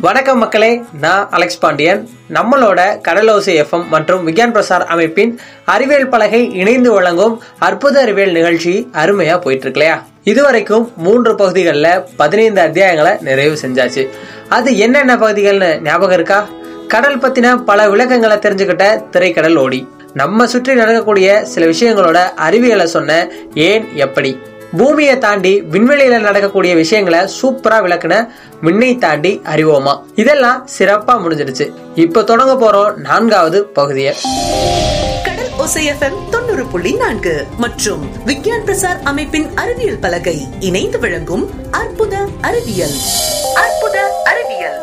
வணக்கம் மக்களே நான் அலெக்ஸ் பாண்டியன். நம்மளோட கடலோசை எஃப்எம் மற்றும் விக்யான் பிரசார் அமைப்பின் அறிவியல் பலகை இணைந்து வழங்கும் அற்புத அறிவியல் நிகழ்ச்சி அருமையா போயிட்டு இருக்கு இல்லையா இதுவரைக்கும் மூன்று பகுதிகளில் பதினைந்து அத்தியாயங்களை நிறைவு செஞ்சாச்சு. அது என்னென்ன பகுதிகள்னு ஞாபகம் இருக்கா? கடல் பத்தின பல விளக்கங்களை தெரிஞ்சுக்கிட்ட திரைக்கடல் ஓடி. நம்ம சுற்றி நடக்கக்கூடிய சில விஷயங்களோட அறிவியலை சொன்ன ஏன் எப்படி? பூமியை தாண்டி விண்வெளியில நடக்கக்கூடிய விஷயங்களை சூப்பரா விளக்குன விண்ணை தாண்டி அறிவோமா? இதெல்லாம் சிறப்பா முடிஞ்சிடுச்சு. இப்ப தொடங்க போறோம் நான்காவது பகுதியை. கடல் ஒசைஎஃப்எம் தொண்ணூறு புள்ளி நான்கு மற்றும் விக்யான் பிரசார் அமைப்பின் அறிவியல் பலகை இணைந்து வழங்கும் அற்புத அறிவியல். அற்புத அறிவியல்.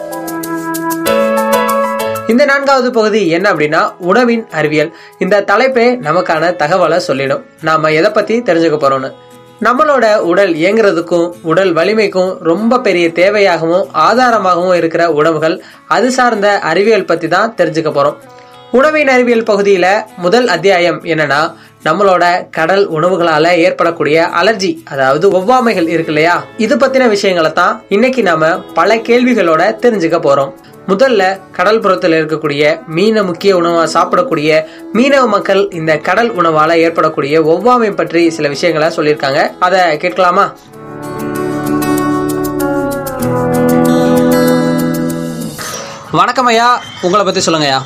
இந்த நான்காவது பகுதி என்ன அப்படின்னா உணவின் அறிவியல். இந்த தலைப்பே நமக்கான தகவலை சொல்லிடும். நாம எதை பத்தி தெரிஞ்சுக்க போறோம்னு? நம்மளோட உடல் இயங்குறதுக்கும் உடல் வலிமைக்கும் ரொம்ப பெரிய தேவையாகவும் ஆதாரமாகவும் இருக்கிற உணவுகள் அது சார்ந்த அறிவியல் பத்தி தான் தெரிஞ்சுக்க போறோம். உணவின் அறிவியல் பகுதியில முதல் அத்தியாயம் என்னன்னா நம்மளோட கடல் உணவுகளால ஏற்படக்கூடிய அலர்ஜி அதாவது ஒவ்வாமைகள் இருக்கு இல்லையா? இது பத்தின விஷயங்களை தான் இன்னைக்கு நாம பல கேள்விகளோட தெரிஞ்சுக்க போறோம். முதல்ல கடல் புறத்தில் இருக்கக்கூடிய மீனை முக்கிய உணவாக சாப்பிடக்கூடிய மீனவ மக்கள் இந்த கடல் உணவால ஏற்படக்கூடிய ஒவ்வாமை பற்றி சில விஷயங்களை சொல்லியிருக்காங்க. அதை கேட்கலாமா? வணக்கம் ஐயா. உங்களை பத்தி சொல்லுங்க ஐயா.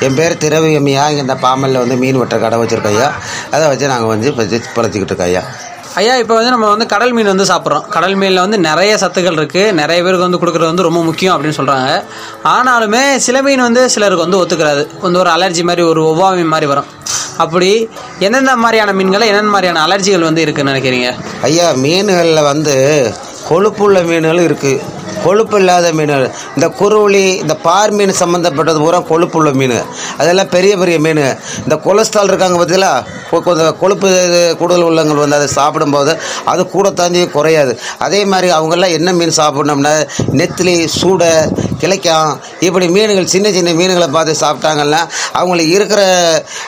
என் பேர் திரவியம்யா. இங்கே இந்த பாமலில் வந்து மீன் வெட்டுற கடை வச்சுருக்கோம் ஐயா. அதை வச்சு நாங்கள் வந்து இப்போ பழச்சிக்கிட்டு இருக்கோம் ஐயா. ஐயா இப்போ வந்து நம்ம வந்து கடல் மீன் வந்து சாப்பிட்றோம். கடல் மீனில் வந்து நிறைய சத்துக்கள் இருக்குது நிறைய பேருக்கு வந்து கொடுக்குறது வந்து ரொம்ப முக்கியம் அப்படின்னு சொல்கிறாங்க ஆனாலுமே சில மீன் வந்து சிலருக்கு வந்து ஒத்துக்கிறாது வந்து ஒரு அலர்ஜி மாதிரி ஒரு ஒவ்வாமை மாதிரி வரும். அப்படி எந்தெந்த மாதிரியான மீன்களை என்னென்ன மாதிரியான அலர்ஜிகள் வந்து இருக்குன்னு நினைக்கிறீங்க? ஐயா மீன்களில் வந்து கொழுப்புள்ள மீன்களும் இருக்குது கொழுப்பு இல்லாத மீன்கள் இந்த குருவளி இந்த பார் மீன் சம்மந்தப்பட்டது பூரா கொழுப்புள்ள மீன். அதெல்லாம் பெரிய பெரிய மீன். இந்த கொலஸ்ட்ரால் இருக்காங்க பார்த்தீங்களா? கொ- கொஞ்சம் கொழுப்பு கூடுதல் உள்ளவங்கள் வந்து அதை சாப்பிடும்போது அது கூட தாண்டி குறையாது. அதே மாதிரி அவங்கெல்லாம் என்ன மீன் சாப்பிடணும்னா நெத்திலி சூடை கிளைக்காம் இப்படி மீன்கள் சின்ன சின்ன மீன்களை பார்த்து சாப்பிட்டாங்கன்னா அவங்களுக்கு இருக்கிற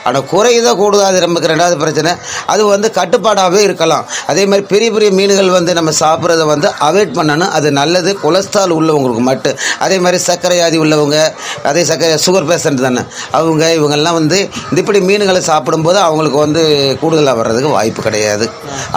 ஆனால் குறையுதோ கூடுதோ அது நமக்கு ரெண்டாவது பிரச்சனை. அது வந்து கட்டுப்பாடாகவே இருக்கலாம். அதே மாதிரி பெரிய பெரிய மீன்கள் வந்து நம்ம சாப்பிட்றத வந்து அவாய்ட் பண்ணணும். அது நல்லது கொலஸ்ட்ரால் உள்ளவங்களுக்கு மட்டும் அதே மாதிரி சர்க்கரை வியாதி உள்ளவங்க அதே சர்க்கரை சுகர் பேஷண்ட் தானே அவங்க இவங்கெல்லாம் வந்து இப்படி மீன்களை சாப்பிடும்போது அவங்களுக்கு வந்து கூடுதலாக வர்றதுக்கு வாய்ப்பு கிடையாது.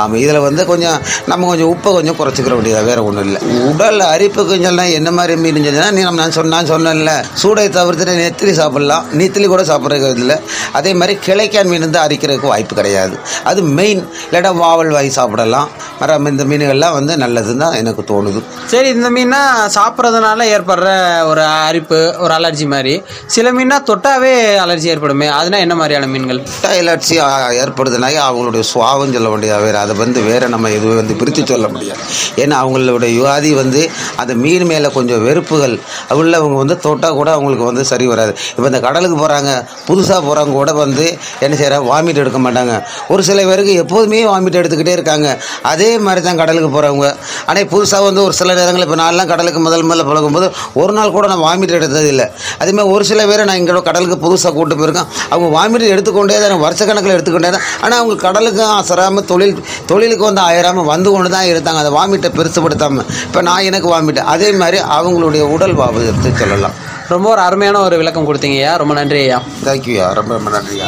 ஆமாம் இதில் வந்து கொஞ்சம் நம்ம கொஞ்சம் உப்பை கொஞ்சம் குறைச்சிக்கிற வேண்டியதாக வேறு ஒன்றும் இல்லை. உடல் அரிப்பு கொஞ்சம்லாம் என்ன மாதிரி மீன் சொன்னா நீ நம்ம நான் சொன்ன நான் சொன்னேன்ல சூடை தவிர்த்துட்டு நெத்திலி சாப்பிடலாம். நெத்திலி கூட சாப்பிட்றதுக்கு இல்லை. அதே மாதிரி கிளைக்கான் மீன் வந்து அரிக்கிறதுக்கு வாய்ப்பு கிடையாது. அது மெயின் இல்லாட்டா வாவல் வாங்கி சாப்பிடலாம். மரம் இந்த மீன்கள்லாம் வந்து நல்லதுன்னு தான் எனக்கு தோணுது. சரி இந்த மீன்னா சாப்பிட்றதுனால ஏற்படுற ஒரு அரிப்பு ஒரு அலர்ஜி மாதிரி. சில மீன்னா தொட்டாவே அலர்ஜி ஏற்படுமே. அதுனா என்ன மாதிரியான மீன்கள்? அலர்ஜி ஏற்படுதுனாக்க அவங்களுடைய சுவாவம் சொல்ல முடியாது. வேறு அதை வந்து வேறு நம்ம எதுவும் வந்து பிரித்து சொல்ல முடியாது. ஏன்னா அவங்களுடைய யுவாதி வந்து அந்த மீன் மேலே கொஞ்சம் வெறுப்புகள் உள்ளவங்க வந்து தொட்டால் கூட அவங்களுக்கு வந்து சரி வராது. இப்போ இந்த கடலுக்கு போகிறாங்க புதுசாக போகிறவங்க கூட வந்து என்ன செய்கிறாங்க வாமிட் எடுக்க மாட்டாங்க. ஒரு சில பேருக்கு எப்போதுமே வாமிட் எடுத்துக்கிட்டே இருக்காங்க. அதே மாதிரி தான் கடலுக்கு போகிறவங்க ஆனால் புதுசாக வந்து ஒரு சில நேரங்களில் இப்போ நான்லாம் கடலுக்கு முதல் முதல்ல பழகும்போது ஒரு நாள் கூட நான் வாமிட் எடுத்தது இல்லை. அதேமாதிரி ஒரு சில பேரை நான் இங்கே கடலுக்கு புதுசாக கூட்டு போயிருக்கேன். அவங்க வாமிட் எடுத்துக்கொண்டே தான் வருஷக்கணக்கில் எடுத்துக்கொண்டே தான். ஆனால் அவங்க கடலுக்கும் அசராமல் தொழில் தொழிலுக்கு வந்து ஆயிராமல் வந்து கொண்டு தான் இருந்தாங்க. அந்த வாமிட்டை பெருசுப்படுத்தாமல் இப்போ நான் எனக்கு வாமிட் அதே மாதிரி அவங்களுடைய உடல் பாபத்தை சொல்லலாம். ரொம்ப ஒரு அருமையான ஒரு விளக்கம் கொடுத்தீங்க ஐயா. ரொம்ப நன்றி ஐயா. தேங்க்யூயா ரொம்ப ரொம்ப நன்றியா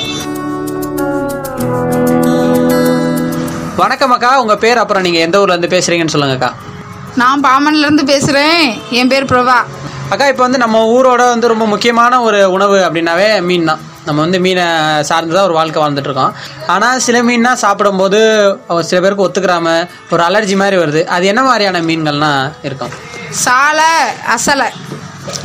வணக்கம் அக்கா. உங்க பேர் அப்புறம் நீங்க எந்த ஊர்ல இருந்து பேசுறீங்கன்னு சொல்லுங்க அக்கா. நான் பாமன்ல இருந்து பேசுறேன். என் பேர் பிரபா. அக்கா இப்போ வந்து நம்ம ஊரோட வந்து ரொம்ப முக்கியமான ஒரு உணவு அப்படின்னாவே மீன் தான். நம்ம வந்து மீனை சார்ந்து தான் ஒரு வாழ்க்கை வாழ்ந்துட்டு இருக்கோம். ஆனால் சில மீன்னா சாப்பிடும்போது சில பேருக்கு ஒத்துக்கிறாம ஒரு அலர்ஜி மாதிரி வருது. அது என்ன மாதிரியான மீன்கள்னா இருக்கும்? சாலை அசலை.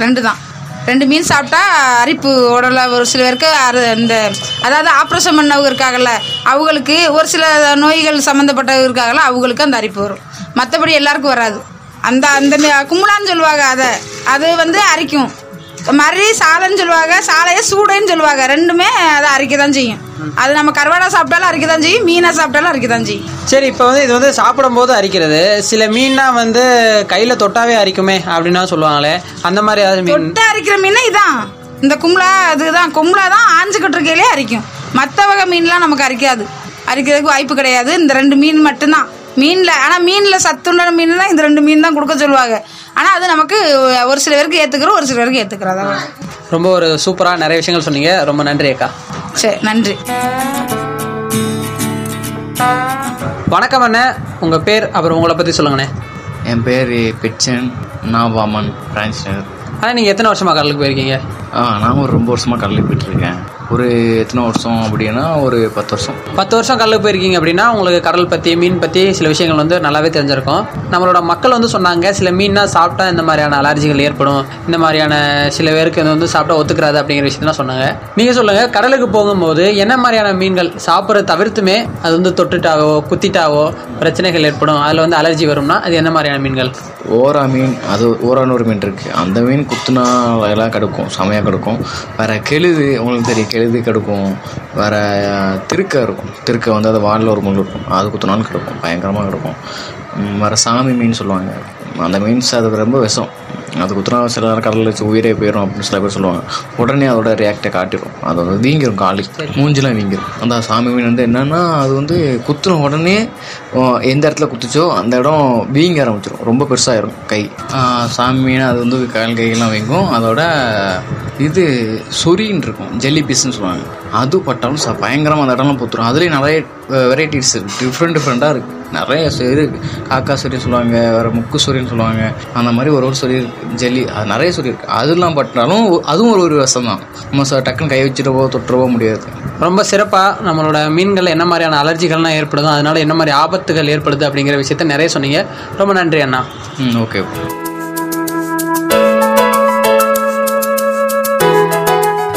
ரெண்டு தான் ரெண்டு மீன் சாப்பிட்டா அரிப்பு உடல ஒரு சில பேருக்கு இந்த அதாவது ஆப்ரேஷன் பண்ணவங்க இருக்காங்கல்ல அவங்களுக்கு ஒரு சில நோய்கள் சம்மந்தப்பட்டவங்க இருக்காங்கல்ல அவங்களுக்கு அந்த அரிப்பு வரும். மற்றபடி எல்லாருக்கும் வராது. அந்த அந்த மீ- கும்பலான்னு சொல்லுவாங்க அதை. அது வந்து அரிக்கும். மறி சாலைன்னு சொல்லுவாங்க சாலையை சூடைன்னு சொல்லுவாங்க. ரெண்டுமே அதை அரிக்க தான் செய்யும். அது நம்ம கருவாடா சாப்பிட்டாலும் அரிக்க தான் செய்யும் மீனை சாப்பிட்டாலும் அரிக்க தான் செய்யும். சரி இப்போ வந்து இது வந்து சாப்பிடும்போது அரிக்கிறது. சில மீன்னா வந்து கையில் தொட்டாவே அரிக்குமே அப்படின்னா சொல்லுவாங்களே. அந்த மாதிரி ஏதாவது மீன்? தொட்டு அரிக்கிற மீன் இதான். இந்த கும்பலா அதுதான் கும்பலா தான் ஆஞ்சுக்கிட்டு இருக்கையிலே அரிக்கும். மற்ற வகை மீன்லாம் நமக்கு அரிக்காது. அரிக்கிறதுக்கு வாய்ப்பு கிடையாது. இந்த ரெண்டு மீன் மட்டும்தான். மீனில் ஆனால் மீனில் சத்துள்ள மீன்னா இந்த ரெண்டு மீன் தான் கொடுக்க சொல்லுவாங்க. ஆனால் அது நமக்கு ஒரு சில பேருக்கு ஏற்றுக்கிறோம் ஒரு சில பேருக்கு ஏற்றுக்கிறோம் அதான். ரொம்ப ஒரு சூப்பராக நிறைய விஷயங்கள் சொன்னீங்க. ரொம்ப நன்றி அக்கா. சரி நன்றி. வணக்கம் அண்ணன் உங்கள் பேர் அப்புறம் உங்களை பற்றி சொல்லுங்கண்ணே. என் பேர் பிச்சன் நான் வாமன் பிரான்ச் ஆனால் நீங்கள் எத்தனை வருஷமாக கடலுக்கு போயிருக்கீங்க? ஆ நான் ஒரு ரொம்ப வருஷமாக கடலுக்கு போயிட்டுருக்கேன் ஒரு எத்தனை வருஷம் அப்படின்னா ஒரு பத்து வருஷம். பத்து வருஷம் கடலுக்கு போயிருக்கீங்க அப்படின்னா உங்களுக்கு கடல் பற்றி மீன் பற்றி சில விஷயங்கள் வந்து நல்லாவே தெரிஞ்சிருக்கும். நம்மளோட மக்கள் வந்து சொன்னாங்க சில மீன்னா சாப்பிட்டா இந்த மாதிரியான அலர்ஜிகள் ஏற்படும். இந்த மாதிரியான சில பேருக்கு இது வந்து சாப்பிட்டா ஒத்துக்கிறாது அப்படிங்கிற விஷயத்தான் சொன்னாங்க. நீங்கள் சொல்லுங்கள் கடலுக்கு போகும்போது என்ன மாதிரியான மீன்கள் சாப்பிட்றத தவிர்த்துமே அது வந்து தொட்டுட்டாவோ குத்திட்டாவோ பிரச்சனைகள் ஏற்படும். அதில் வந்து அலர்ஜி வரும்னா அது என்ன மாதிரியான மீன்கள்? ஓரா மீன் அது ஓரான்னு ஒரு மீன் இருக்குது அந்த மீன் குத்துனா எல்லாம் கடுக்கும் செமையாக கடுக்கும். வேறு கெழுது உங்களுக்கு தெரியும் கெழுது கடுக்கும். வேறு திருக்க இருக்கும். திருக்க வந்து அது வாலில் ஒரு முள் இருக்கும். அது குத்துனாலும் கிடக்கும். பயங்கரமாக கிடக்கும். வேறு சாமி மீன் சொல்லுவாங்க. அந்த மீன்ஸ் அது ரொம்ப விஷம். அது குத்துனா சில நேரம் கடலில் வச்சு உயிரே போயிடும் அப்படின்னு சில பேர் சொல்லுவாங்க. உடனே அதோட ரியாக்டை காட்டிடும் அது வந்து வீங்கிரும் காலி. மூஞ்சிலாம் வீங்கிரும். அந்த சாமி மீன் வந்து என்னன்னா அது வந்து குத்துன உடனே எந்த இடத்துல குத்துச்சோ அந்த இடம் வீங்க ஆரம்பிச்சிடும் ரொம்ப பெருசாயிரும் கை. சாமி மீன் அது வந்து கால் கையெல்லாம் வீங்கும். அதோட இது சொரின்னு இருக்கும். ஜெல்லி பீஸ்ன்னு சொல்லுவாங்க. அது பட்டாலும் ச பயங்கரமாக அந்த இடம்லாம் புத்துரும். அதுலேயும் நிறைய வெரைட்டிஸ் டிஃப்ரெண்ட் டிஃப்ரெண்ட்டாக இருக்குது நிறைய இது காக்கா சொரின்னு சொல்லுவாங்க வேறு முக்கு சொரின்னு சொல்லுவாங்க. அந்த மாதிரி ஒரு ஒரு இருக்கு ஜெல்லி அது நிறைய சொறி இருக்கு அதெல்லாம் பட்டாலும் அதுவும் ஒரு ஒரு விஷம் தான் நம்ம ச- டக்குன்னு கை வச்சிடவோ தொட்டுறவோ முடியாது. ரொம்ப சிறப்பாக நம்மளோட மீன்கள் என்ன மாதிரியான அலர்ஜிகள்லாம் ஏற்படுதும் அதனால என்ன மாதிரி ஆபத்துகள் ஏற்படுது அப்படிங்கிற விஷயத்த நிறைய சொன்னீங்க. ரொம்ப நன்றி அண்ணா. ம் ஓகே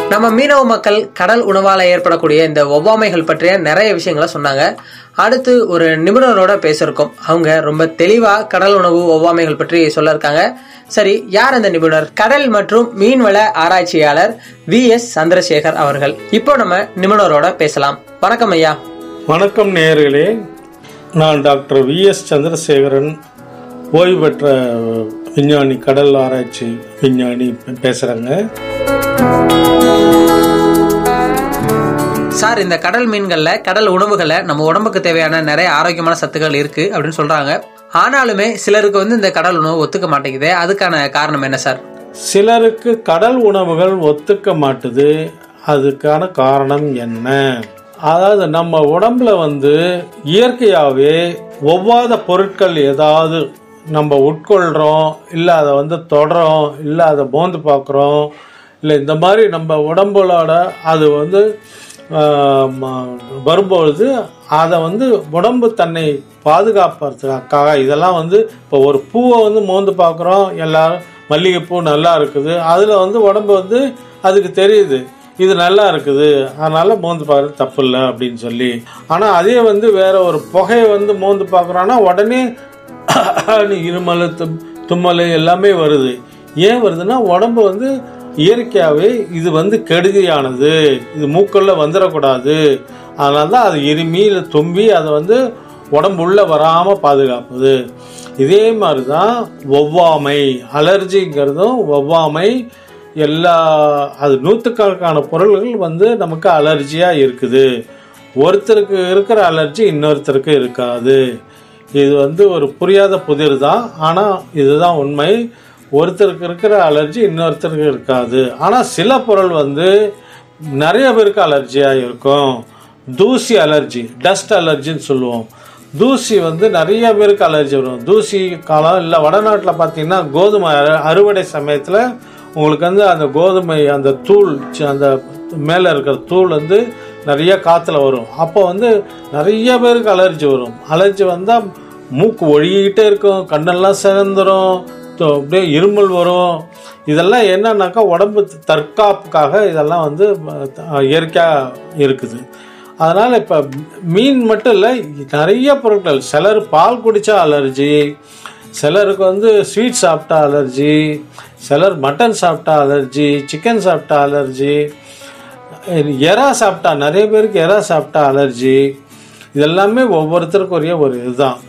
நம்ம மீனவ மக்கள் கடல் உணவால் ஏற்படக்கூடிய இந்த ஒவ்வாமைகள் பற்றிய நிறைய விஷயங்களை சொன்னாங்க. அடுத்து ஒரு நிபுணரோட பேசியிருக்கோம். அவங்க ரொம்ப தெளிவா கடல் உணவு ஒவ்வாமைகள் பற்றி சொல்ல இருக்காங்க சரி யார் அந்த நிபுணர்? கடல் மற்றும் மீன்வள ஆராய்ச்சியாளர் வி. எஸ். சந்திரசேகர் அவர்கள். இப்போ நம்ம நிபுணரோட பேசலாம். வணக்கம் ஐயா. வணக்கம் நேர்களே நான் டாக்டர் வி. எஸ். சந்திரசேகரன். ஓய்வு பெற்ற விஞ்ஞானி கடல் ஆராய்ச்சி விஞ்ஞானி பேசுகிறேங்க சார் இந்த கடல் மீன்களில் கடல் உணவுகளை நம்ம உடம்புக்கு தேவையான நிறைய ஆரோக்கியமான சத்துக்கள் இருக்கு அப்படின்னு சொல்றாங்க. ஆனாலுமே சிலருக்கு வந்து இந்த கடல் உணவு ஒத்துக்க மாட்டேங்குது. அதுக்கான காரணம் என்ன சார்? சிலருக்கு கடல் உணவுகள் ஒத்துக்க மாட்டுது. அதுக்கான காரணம் என்ன? அதாவது நம்ம உடம்புல வந்து இயற்கையாகவே ஒவ்வாத பொருட்கள் ஏதாவது நம்ம உட்கொள்கிறோம் இல்லை அதை வந்து தொடரோம் இல்லை அதை போந்து பார்க்குறோம் இல்லை இந்த மாதிரி நம்ம உடம்போட அது வந்து ம- வரும்பொழுது அதை வந்து உடம்பு தன்னை பாதுகாப்பதற்காக இதெல்லாம் வந்து இப்போ ஒரு பூவை வந்து மோந்து பார்க்குறோம் எல்லாரும் மல்லிகைப்பூ நல்லா இருக்குது அதில் வந்து உடம்பு வந்து அதுக்கு தெரியுது இது நல்லா இருக்குது அதனால் மோந்து பார்க்கறது தப்பு இல்லை அப்படின்னு சொல்லி. ஆனால் அதே வந்து வேற ஒரு புகையை வந்து மோந்து பார்க்குறோன்னா உடனே இருமல் தும் தும்மல் எல்லாமே வருது. ஏன் வருதுன்னா உடம்பு வந்து இயற்கையாகவே இது வந்து கெடுதியானது. இது மூக்கல்ல வந்துடக்கூடாது அதனால தான் அது இருமி இல்லை தும்பி அதை வந்து உடம்புள்ள வராமல் பாதுகாப்புது. இதே மாதிரி தான் ஒவ்வாமை அலர்ஜிங்கிறதும் ஒவ்வாமை எல்லா அது நூற்றுக்கணக்கான பொருள்கள் வந்து நமக்கு அலர்ஜியாக இருக்குது. ஒருத்தருக்கு இருக்கிற அலர்ஜி இன்னொருத்தருக்கு இருக்காது. இது வந்து ஒரு புரியாத புதிர் தான் ஆனால் இதுதான் உண்மை. ஒருத்தருக்கு இருக்கிற அலர்ஜி இன்னொருத்தருக்கு இருக்காது. ஆனால் சில பொருள் வந்து நிறைய பேருக்கு அலர்ஜியாக இருக்கும். தூசி அலர்ஜி டஸ்ட் அலர்ஜின்னு சொல்லுவோம். தூசி வந்து நிறைய பேருக்கு அலர்ஜி வரும். தூசி காலம் இல்லை வடநாட்டில் பார்த்தீங்கன்னா கோதுமை அறு- அறுவடை சமயத்தில் உங்களுக்கு வந்து அந்த கோதுமை அந்த தூள் அந்த மேலே இருக்கிற தூள் வந்து நிறைய காற்றுல வரும். அப்போ வந்து நிறைய பேருக்கு அலர்ஜி வரும். அலர்ஜி வந்தால் மூக்கு ஒழுகிக்கிட்டே இருக்கும் கண்ணெல்லாம் சிறந்துடும் அப்படியே இருமல் வரும். இதெல்லாம் என்னன்னாக்கா உடம்பு தற்காப்புக்காக இதெல்லாம் வந்து இயற்கையாக இருக்குது. அதனால் இப்போ மீன் மட்டும் இல்லை நிறைய பொருட்கள். சிலர் பால் குடித்தா அலர்ஜி சிலருக்கு வந்து ஸ்வீட் சாப்பிட்டா அலர்ஜி சிலர் மட்டன் சாப்பிட்டா அலர்ஜி சிக்கன் சாப்பிட்டா அலர்ஜி எறா சாப்பிட்டா நிறைய பேருக்கு எறா சாப்பிட்டா அலர்ஜி. இதெல்லாமே ஒவ்வொருத்தருக்குரிய ஒரு இதுதான்.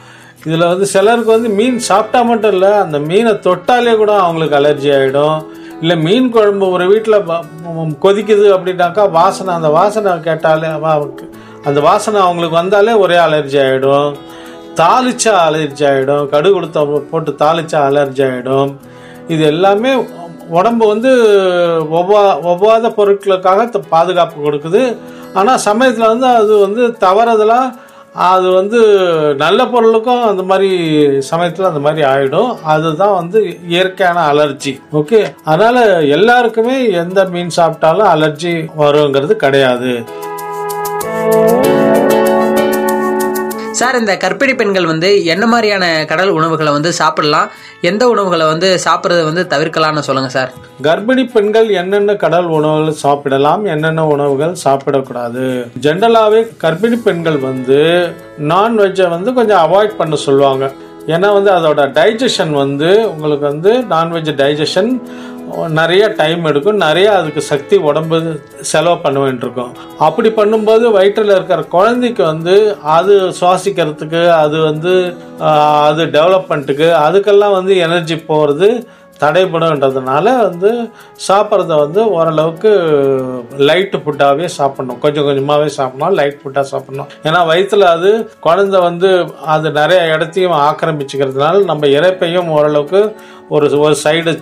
இதில் வந்து சிலருக்கு வந்து மீன் சாப்பிட்டா மட்டும் இல்லை அந்த மீனை தொட்டாலே கூட அவங்களுக்கு அலர்ஜி ஆகிடும் இல்லை மீன் குழம்பு ஒரு வீட்டில் கொதிக்குது அப்படின்னாக்கா வாசனை அந்த வாசனை கேட்டாலே அந்த வாசனை அவங்களுக்கு வந்தாலே ஒரே அலர்ஜி ஆகிடும் தாளிச்சா அலர்ஜி ஆகிடும் கடு கொடுத்த போட்டு தாளிச்சா அலர்ஜி ஆகிடும் இது எல்லாமே உடம்பு வந்து ஒவ்வா ஒவ்வாத பொருட்களுக்காக த- பாதுகாப்பு கொடுக்குது. ஆனால் சமயத்தில் வந்து அது வந்து தவறுதலாக அது வந்து நல்ல பொருளுக்கும் அந்த மாதிரி சமயத்தில் அந்த மாதிரி ஆயிடும். அதுதான் வந்து இயற்கையான அலர்ஜி. ஓகே? அதனால எல்லாருக்குமே எந்த மீன் சாப்பிட்டாலும் அலர்ஜி வருங்கிறது கிடையாது. சார் இந்த கர்ப்பிணி பெண்கள் வந்து என்ன மாதிரியான கடல் உணவுகளை வந்து சாப்பிடலாம்? எந்த உணவுகளை வந்து சாப்பிட்றத வந்து தவிர்க்கலாம்னு சொல்லுங்கள் சார். கர்ப்பிணி பெண்கள் என்னென்ன கடல் உணவுகள் சாப்பிடலாம்? என்னென்ன உணவுகள் சாப்பிடக்கூடாது? ஜென்ரலாகவே கர்ப்பிணி பெண்கள் வந்து நான்வெஜ்ஜை வந்து கொஞ்சம் அவாய்ட் பண்ண சொல்லுவாங்க. ஏன்னா வந்து அதோட டைஜஷன் வந்து உங்களுக்கு வந்து நான்வெஜ் டைஜஷன் நிறைய டைம் எடுக்கும். நிறைய அதுக்கு சக்தி உடம்பு செலவு பண்ண வேண்டியிருக்கும். அப்படி பண்ணும்போது வயிற்றில் இருக்கிற குழந்தைக்கு வந்து அது சுவாசிக்கிறதுக்கு அது வந்து அது டெவலப்மெண்ட்டுக்கு அதுக்கெல்லாம் வந்து எனர்ஜி போகிறது தடைபடும்ன்றதுனால வந்து சாப்பிட்றத வந்து ஓரளவுக்கு லைட்டு ஃபுட்டாகவே சாப்பிட்ணும். கொஞ்சம் கொஞ்சமாகவே சாப்பிட்ணும். லைட் ஃபுட்டாக சாப்பிட்ணும். ஏன்னா வயிற்றுல அது குழந்தை வந்து அது நிறைய இடத்தையும் ஆக்கிரமிச்சுக்கிறதுனால நம்ம இறைப்பையும் ஓரளவுக்கு ஒரு ஒரு சைடு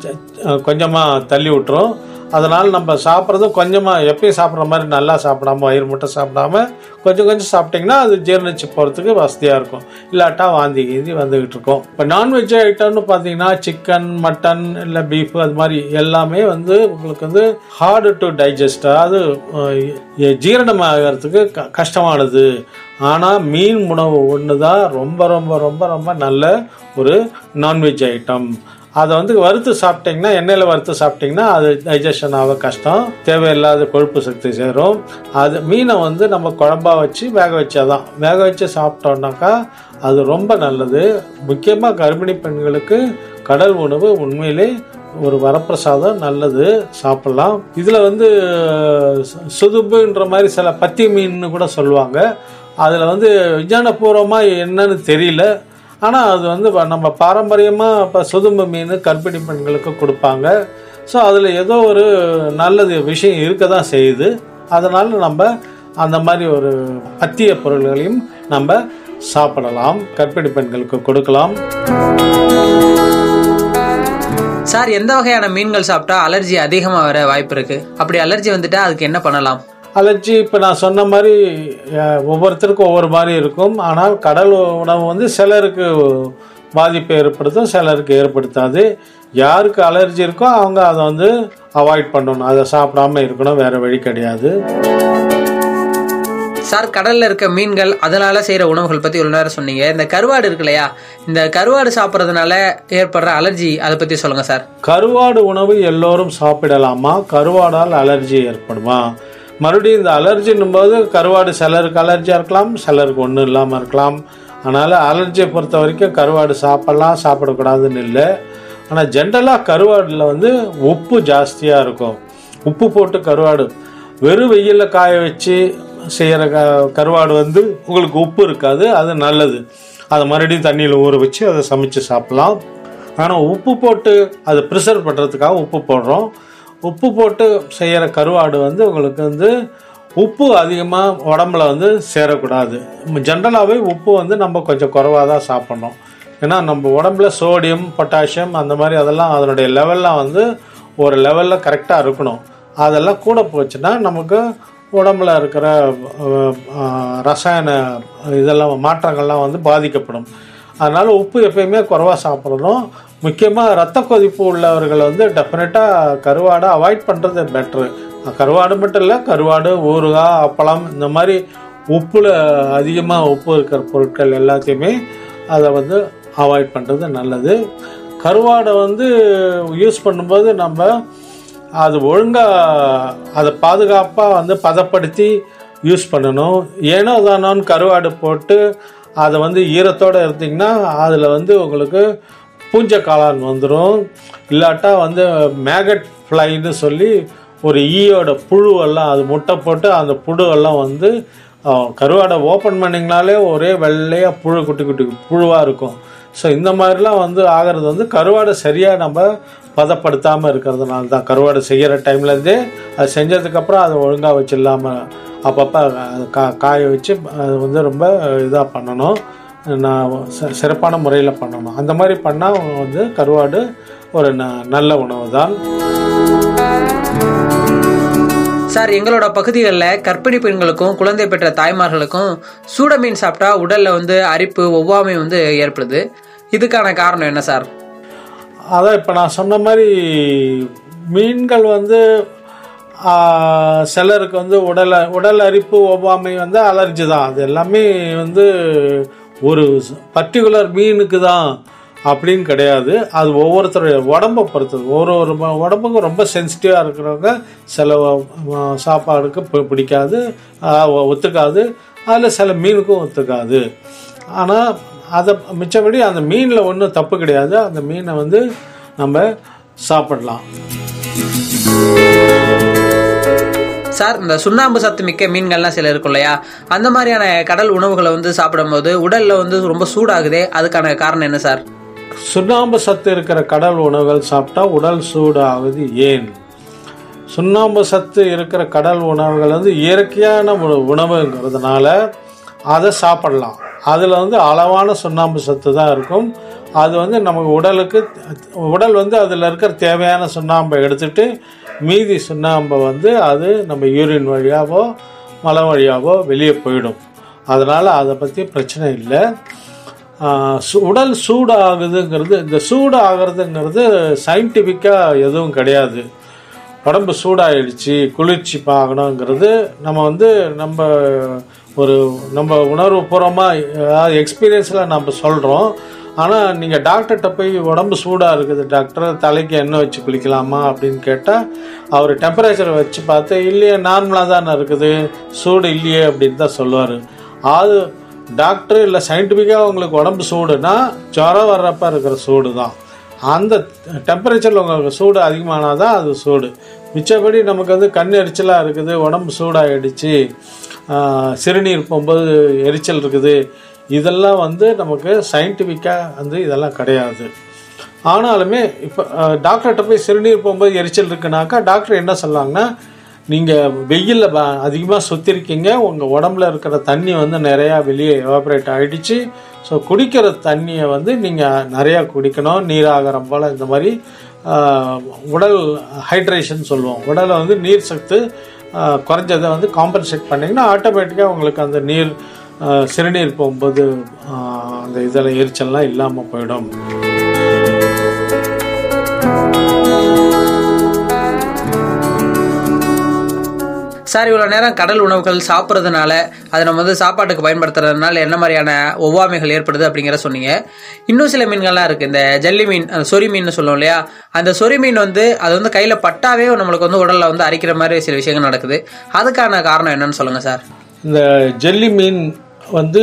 கொஞ்சமாக தள்ளி விட்டுரும். அதனால் நம்ம சாப்பிட்றதும் கொஞ்சமாக எப்பயும் சாப்பிட்ற மாதிரி நல்லா சாப்பிடாம வயிறு மட்டும் சாப்பிடாம கொஞ்சம் கொஞ்சம் சாப்பிட்டிங்கன்னா அது ஜீர்ணிச்சு போகிறதுக்கு வசதியாக இருக்கும். இல்லாட்டா வாந்தி கீந்தி வந்துக்கிட்டு இருக்கும். இப்போ நான்வெஜ் ஐட்டம்னு பார்த்தீங்கன்னா சிக்கன் மட்டன் இல்லை பீஃப் அது மாதிரி எல்லாமே வந்து உங்களுக்கு வந்து ஹார்டு டு டைஜஸ்ட் அதாவது அஹ், ஜீரணம் ஆகிறதுக்கு க- கஷ்டமானது. ஆனால் மீன் உணவு ஒன்று தான் ரொம்ப ரொம்ப ரொம்ப ரொம்ப நல்ல ஒரு நான்வெஜ் ஐட்டம் அதை வந்து வறுத்து சாப்பிட்டீங்கன்னா எண்ணெயில் வறுத்து சாப்பிட்டீங்கன்னா அது டைஜஷன் ஆக கஷ்டம். தேவையில்லாத கொழுப்பு சக்தி சேரும். அது மீனை வந்து நம்ம குழம்பா வச்சு வேக வச்சாதான். வேக வச்சு சாப்பிட்டோம்னாக்கா அது ரொம்ப நல்லது. முக்கியமாக கர்ப்பிணி பெண்களுக்கு கடல் உணவு உண்மையிலே ஒரு வரப்பிரசாதம் நல்லது. சாப்பிட்லாம். இதில் வந்து சு- சுதுப்புன்ற மாதிரி சில பத்தி மீன் கூட சொல்லுவாங்க. அதில் வந்து விஞ்ஞானபூர்வமாக என்னன்னு தெரியல. ஆனால் அது வந்து நம்ம பாரம்பரியமாக இப்போ சுதும்பு மீன் கர்ப்பிணி பெண்களுக்கு கொடுப்பாங்க. ஸோ அதில் ஏதோ ஒரு நல்லது விஷயம் இருக்க தான் செய்யுது. அதனால் நம்ம அந்த மாதிரி ஒரு பத்திய பொருள்களையும் நம்ம சாப்பிடலாம். கர்ப்பிணி பெண்களுக்கு கொடுக்கலாம். சார் எந்த வகையான மீன்கள் சாப்பிட்டா அலர்ஜி அதிகமாக வர வாய்ப்பு இருக்கு? அப்படி அலர்ஜி வந்துட்டா அதுக்கு என்ன பண்ணலாம்? அலர்ஜி இப்போ நான் சொன்ன மாதிரி ஒவ்வொருத்தருக்கும் ஒவ்வொரு மாதிரி இருக்கும். ஆனால் கடல் உணவு வந்து சிலருக்கு பாதிப்பை ஏற்படுத்தும் சிலருக்கு ஏற்படுத்தாது. யாருக்கு அலர்ஜி இருக்கோ அவங்க அதை வந்து அவாய்ட் பண்ணணும். அதை சாப்பிடாம இருக்கணும் வேற வழி கிடையாது. சார் கடல்ல இருக்க மீன்கள் அதனால செய்யற உணவுகள் பத்தி ஒரு நேரம் சொன்னீங்க. இந்த கருவாடு இருக்கு இல்லையா? இந்த கருவாடு சாப்பிட்றதுனால ஏற்படுற அலர்ஜி அதை பத்தி சொல்லுங்க சார். கருவாடு உணவு எல்லோரும் சாப்பிடலாமா? கருவாடால் அலர்ஜி ஏற்படுமா? மறுபடியும் இந்த அலர்ஜின்னும் போது கருவாடு சிலருக்கு அலர்ஜியாக இருக்கலாம் சிலருக்கு ஒன்றும் இல்லாமல் இருக்கலாம். அதனால் அலர்ஜியை பொறுத்த வரைக்கும் கருவாடு சாப்பிட்லாம் சாப்பிடக்கூடாதுன்னு இல்லை. ஆனால் ஜென்ரலாக கருவாடில் வந்து உப்பு ஜாஸ்தியாக இருக்கும். உப்பு போட்டு கருவாடு வெறும் வெயிலில் காய வச்சு செய்கிற க கருவாடு வந்து உங்களுக்கு உப்பு இருக்காது அது நல்லது. அதை மறுபடியும் தண்ணியில் ஊற வச்சு அதை சமைச்சு சாப்பிட்லாம். ஆனால் உப்பு போட்டு அதை ப்ரிசர்வ் பண்ணுறதுக்காக உப்பு போடுறோம். உப்பு போட்டு செய்கிற கருவாடு வந்து உங்களுக்கு வந்து உப்பு அதிகமாக உடம்புல வந்து சேரக்கூடாது. ஜென்ரலாகவே உப்பு வந்து நம்ம கொஞ்சம் குறைவாக தான் சாப்பிட்ணும். ஏன்னா நம்ம உடம்புல சோடியம் பொட்டாசியம் அந்த மாதிரி அதெல்லாம் அதனுடைய லெவல்லாம் வந்து ஒரு லெவலில் கரெக்டாக இருக்கணும். அதெல்லாம் கூட போச்சுன்னா நமக்கு உடம்புல இருக்கிற ரசாயன இதெல்லாம் மாற்றங்கள்லாம் வந்து பாதிக்கப்படும். அதனால் உப்பு எப்பயுமே குறைவாக சாப்பிடணும். முக்கியமாக ரத்த கொதிப்பு உள்ளவர்கள் வந்து டெஃபினட்டாக கருவாடை அவாய்ட் பண்ணுறது பெட்ரு கருவாடு மட்டும் இல்லை கருவாடு ஊறுகாய் அப்பளம் இந்த மாதிரி உப்பில் அதிகமாக உப்பு இருக்கிற பொருட்கள் எல்லாத்தையுமே அதை வந்து அவாய்ட் பண்ணுறது நல்லது. கருவாடை வந்து யூஸ் பண்ணும்போது நம்ம அது ஒழுங்காக அதை பாதுகாப்பாக வந்து பதப்படுத்தி யூஸ் பண்ணணும். ஏனோ தானோன்னு கருவாடு போட்டு அதை வந்து ஈரத்தோடு எடுத்திங்கன்னா அதில் வந்து உங்களுக்கு பூஞ்சை காளான் வந்துடும் இல்லாட்டா வந்து மேகட் ஃப்ளைன்னு சொல்லி ஒரு ஈயோட புழுவெல்லாம் அது முட்டை போட்டு அந்த புழுவெல்லாம் வந்து கருவாடை ஓப்பன் பண்ணிங்கனாலே ஒரே வெள்ளையாக புழு குட்டி குட்டி புழுவாக இருக்கும். ஸோ இந்த மாதிரிலாம் வந்து ஆகிறது வந்து கருவாடை சரியாக நம்ம பதப்படுத்தாமல் இருக்கிறதுனால தான் கருவாடை செய்கிற டைம்லேருந்தே அது செஞ்சதுக்கப்புறம் அதை ஒழுங்காக வச்சு இல்லாமல் அப்பப்போ கா காய வச்சு அது வந்து ரொம்ப இதாக பண்ணணும். நான் ச- சிறப்பான முறையில் பண்ணணும். அந்த மாதிரி பண்ணால் வந்து கருவாடு ஒரு ந நல்ல உணவு தான் சார் எங்களோட பகுதிகளில் கர்ப்பிணி பெண்களுக்கும் குழந்தை பெற்ற தாய்மார்களுக்கும் சூட மீன் சாப்பிட்டா உடலில் வந்து அரிப்பு ஒவ்வாமை வந்து ஏற்படுது. இதுக்கான காரணம் என்ன சார்? அதான் இப்போ நான் சொன்ன மாதிரி மீன்கள் வந்து சிலருக்கு வந்து உடல் உடல் அரிப்பு ஒவ்வாமை வந்து அலர்ஜி தான். அது எல்லாமே வந்து ஒரு பர்டிகுலர் மீனுக்கு தான் அப்படின்னு கிடையாது. அது ஒவ்வொருத்தருடைய உடம்பை பொறுத்தது. ஒரு ஒரு உடம்புக்கும் ரொம்ப சென்சிட்டிவாக இருக்கிறவங்க சில சாப்பாடுக்கு பிடிக்காது ஒத்துக்காது. அதில் சில மீனுக்கும் ஒத்துக்காது. ஆனால் அதை மிச்சபடி அந்த மீனில் ஒன்றும் தப்பு கிடையாது. அந்த மீனை வந்து நம்ம சாப்பிடலாம். சார் இந்த சுண்ணாம்பு சத்து மிக்க மீன்கள்லாம் சில இருக்கும் இல்லையா? அந்த மாதிரியான கடல் உணவுகளை வந்து சாப்பிடும்போது உடல்ல வந்து ரொம்ப சூடாகுதே? அதுக்கான காரணம் என்ன சார்? சுண்ணாம்பு சத்து இருக்கிற கடல் உணவுகள் சாப்பிட்டா உடல் சூடு ஆகுது ஏன்? சுண்ணாம்பு சத்து இருக்கிற கடல் உணவுகள் வந்து இயற்கையான உண- உணவுங்கிறதுனால அதை சாப்பிடலாம். அதில் வந்து அளவான சுண்ணாம்பு சத்து தான் இருக்கும். அது வந்து நமக்கு உடலுக்கு உடல் வந்து அதில் இருக்கிற தேவையான சுண்ணாம்பை எடுத்துட்டு மீதி சுண்ணாம்பை வந்து அது நம்ம யூரின் வழியாவோ மலை வழியாவோ வெளியே போயிடும். அதனால் அதை பற்றி பிரச்சனை இல்லை. சு- உடல் சூடாகுதுங்கிறது இந்த சூடாகிறதுங்கிறது சயின்டிஃபிக்காக எதுவும் கிடையாது. உடம்பு சூடாயிடுச்சு குளிர்ச்சி பார்க்கணுங்கிறது நம்ம வந்து நம்ம ஒரு நம்ம உணர்வு பூர்வமாக எக்ஸ்பீரியன்ஸில் நம்ம சொல்கிறோம் ஆனால் நீங்கள் டாக்டர்கிட்ட போய் உடம்பு சூடாக இருக்குது டாக்டர் தலைக்கு எண்ணெய் வச்சு குளிக்கலாமா அப்படின்னு கேட்டால் அவர் டெம்பரேச்சர் வச்சு பார்த்து இல்லையே நார்மலாக தானே இருக்குது சூடு இல்லையே அப்படின்னு தான் சொல்லுவார். அது டாக்டர் இல்லை சயின்டிஃபிக்காக உங்களுக்கு உடம்பு சூடுனா ஜுரம் வர்றப்ப இருக்கிற சூடு தான் அந்த டெம்பரேச்சரில் உங்களுக்கு சூடு அதிகமானால் தான் அது சூடு. மிச்சபடி நமக்கு வந்து கண் எரிச்சலாக இருக்குது உடம்பு சூடாகிடுச்சு சிறுநீர் போகும்போது எரிச்சல் இருக்குது. இதெல்லாம் வந்து நமக்கு சயின்டிஃபிக்காக வந்து இதெல்லாம் கிடையாது. ஆனாலுமே இப்போ டாக்டர்கிட்ட போய் சிறுநீர் போகும்போது எரிச்சல் இருக்குனாக்கா டாக்டர் என்ன சொல்லாங்கன்னா நீங்கள் வெயிலில் அதிகமாக சுற்றிருக்கீங்க உங்கள் உடம்புல இருக்கிற தண்ணி வந்து நிறையா வெளியே எவாபரேட் ஆகிடுச்சு ஸோ குடிக்கிற தண்ணியை வந்து நீங்கள் நிறையா குடிக்கணும் நீராகாரம் போல் இந்த மாதிரி உடல் ஹைட்ரேஷன் சொல்லுவோம். உடலை வந்து நீர் சத்து குறைஞ்சதை வந்து காம்பன்சேட் பண்ணிங்கன்னா ஆட்டோமேட்டிக்காக உங்களுக்கு அந்த நீர் சிறுநீர் போகும்போது அந்த இதில் எரிச்சல்லாம் இல்லாமல் போயிடும். சார் இவ்வளோ நேரம் கடல் உணவுகள் சாப்பிட்றதுனால அதை நம்ம வந்து சாப்பாட்டுக்கு பயன்படுத்துறதுனால என்ன மாதிரியான ஒவ்வாமைகள் ஏற்படுது அப்படிங்கிற சொன்னீங்க. இன்னும் சில மீன்கள்லாம் இருக்குது இந்த ஜல்லி மீன் அந்த சொறி மீன் சொல்லுவோம் இல்லையா? அந்த சொறி மீன் வந்து அது வந்து கையில் பட்டாவே நம்மளுக்கு வந்து உடலில் வந்து அரிக்கிற மாதிரி சில விஷயங்கள் நடக்குது. அதுக்கான காரணம் என்னன்னு சொல்லுங்கள் சார். இந்த ஜெல்லி மீன் வந்து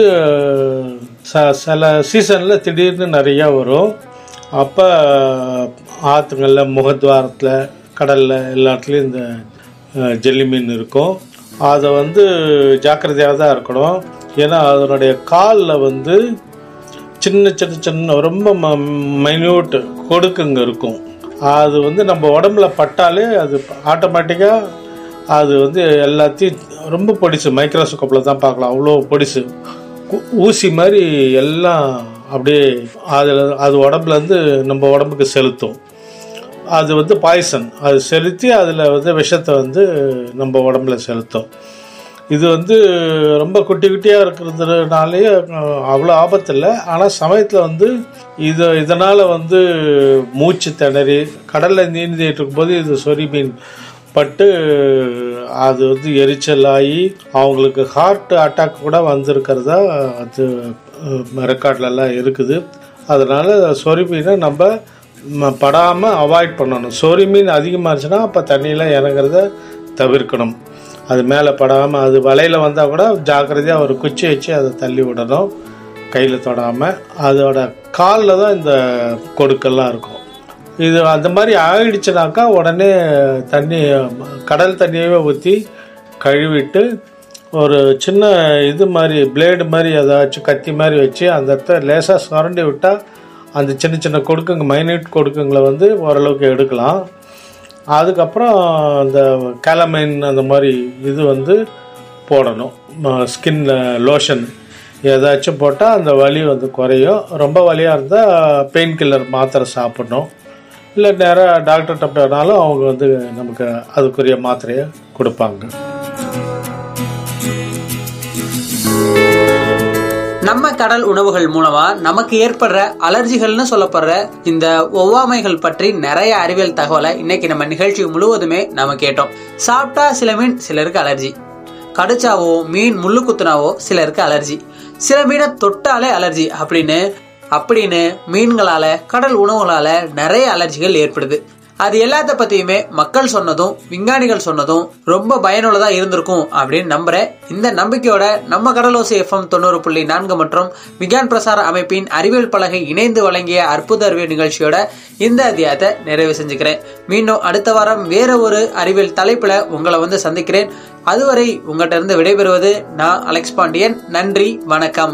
ச சில சீசனில் திடீர்னு நிறையா வரும். அப்போ ஆற்றுங்களில் முகத்வாரத்தில் கடலில் எல்லா இடத்துலையும் இந்த ஜெல்லி மீன் இருக்கும். அதை வந்து ஜாக்கிரதையாக தான் இருக்கணும். ஏன்னா அதனுடைய காலில் வந்து சின்ன சின்ன சின்ன ரொம்ப ம மைன்யூட் கொடுக்குங்க இருக்கும். அது வந்து நம்ம உடம்புல பட்டாலே அது ஆட்டோமேட்டிக்காக அது வந்து எல்லாத்தையும் ரொம்ப பொடிசு. மைக்ரோஸ்கோப்பில் தான் பார்க்கலாம். அவ்வளோ பொடிசு. ஊசி மாதிரி எல்லாம் அப்படியே அதில் அது உடம்புலேருந்து நம்ம உடம்புக்கு செலுத்தும். அது வந்து பாய்சன் அது செலுத்தி அதில் வந்து விஷத்தை வந்து நம்ம உடம்புல செலுத்தும். இது வந்து ரொம்ப குட்டி குட்டியாக இருக்கிறதுனாலே அவ்வளோ ஆபத்து இல்லை ஆனால் சமயத்தில் வந்து இது இதனால் வந்து மூச்சு திணறி கடலில் நீந்திட்டு இருக்கும்போது இது சொறி மீன் பட்டு அது வந்து எரிச்சலாகி அவங்களுக்கு ஹார்ட் அட்டாக் கூட வந்திருக்கிறதா அது ரெக்கார்ட்லலாம் இருக்குது. அதனால் சொறி மீனை நம்ம படாமல் அவாய்ட் பண்ணணும். சொறி மீன் அதிகமாக இருந்துச்சுன்னா அப்போ தண்ணியில் இறங்குறத தவிர்க்கணும். அது மேலே படாமல் அது வலையில் வந்தால் கூட ஜாக்கிரதையாக ஒரு குச்சி வச்சு அதை தள்ளி விடணும். கையில் தொடாமல் அதோட காலில் தான் இந்த கொடுக்கெல்லாம் இருக்கும். இது அந்த மாதிரி ஆகிடுச்சுனாக்கா உடனே தண்ணி கடல் தண்ணியவே ஊற்றி கழுவிட்டு ஒரு சின்ன இது மாதிரி பிளேடு மாதிரி ஏதாச்சும் கத்தி மாதிரி வச்சு அந்த இடத்த லேசாக சுரண்டி விட்டால் அந்த சின்ன சின்ன கொடுக்குங்க மைனூட் கொடுக்குங்களை வந்து ஓரளவுக்கு எடுக்கலாம். அதுக்கப்புறம் அந்த கேலமைன் அந்த மாதிரி இது வந்து போடணும். ஸ்கின் லோஷன் ஏதாச்சும் போட்டால் அந்த வலி வந்து குறையும். ரொம்ப வலியாக இருந்தால் பெயின் கில்லர் மாத்திரை சாப்பிடணும். இல்லை நேராக டாக்டர்கிட்ட போனாலும் அவங்க வந்து நமக்கு அதுக்குரிய மாத்திரையை கொடுப்பாங்க. நம்ம கடல் உணவுகள் மூலமா நமக்கு ஏற்படுற அலர்ஜிகள்னு சொல்லப்படுற இந்த ஒவ்வாமைகள் பற்றி நிறைய அறிவியல் தகவலை இன்னைக்கு நம்ம நிகழ்ச்சி முழுவதுமே நம்ம கேட்டோம். சாப்பிட்டா சில மீன் சிலருக்கு அலர்ஜி. கடிச்சாவோ மீன் முள்ளு குத்துனாவோ சிலருக்கு அலர்ஜி. சில மீனை தொட்டாலே அலர்ஜி அப்படின்னு அப்படின்னு மீன்களால கடல் உணவுகளால நிறைய அலர்ஜிகள் ஏற்படுது. அது எல்லாத்த பத்தியுமே மக்கள் சொன்னதும் விஞ்ஞானிகள் சொன்னதும் ரொம்ப பயனுள்ளதா இருந்திருக்கும் அப்படின்னு நம்புறேன் இந்த நம்பிக்கையோட நம்ம கடலோசி எஃப்எம் தொண்ணூறு புள்ளி நான்கு மற்றும் விஞ்ஞான் பிரசார அமைப்பின் அறிவியல் பலகை இணைந்து வழங்கிய அற்புத அறிவியல் நிகழ்ச்சியோட இந்த அத்தியாயத்தை நிறைவு செஞ்சுக்கிறேன். மீண்டும் அடுத்த வாரம் வேற ஒரு அறிவியல் தலைப்புல உங்களை வந்து சந்திக்கிறேன். அதுவரை உங்கள்கிட்ட இருந்து விடைபெறுவது நான் அலெக்ஸ் பாண்டியன். நன்றி வணக்கம்.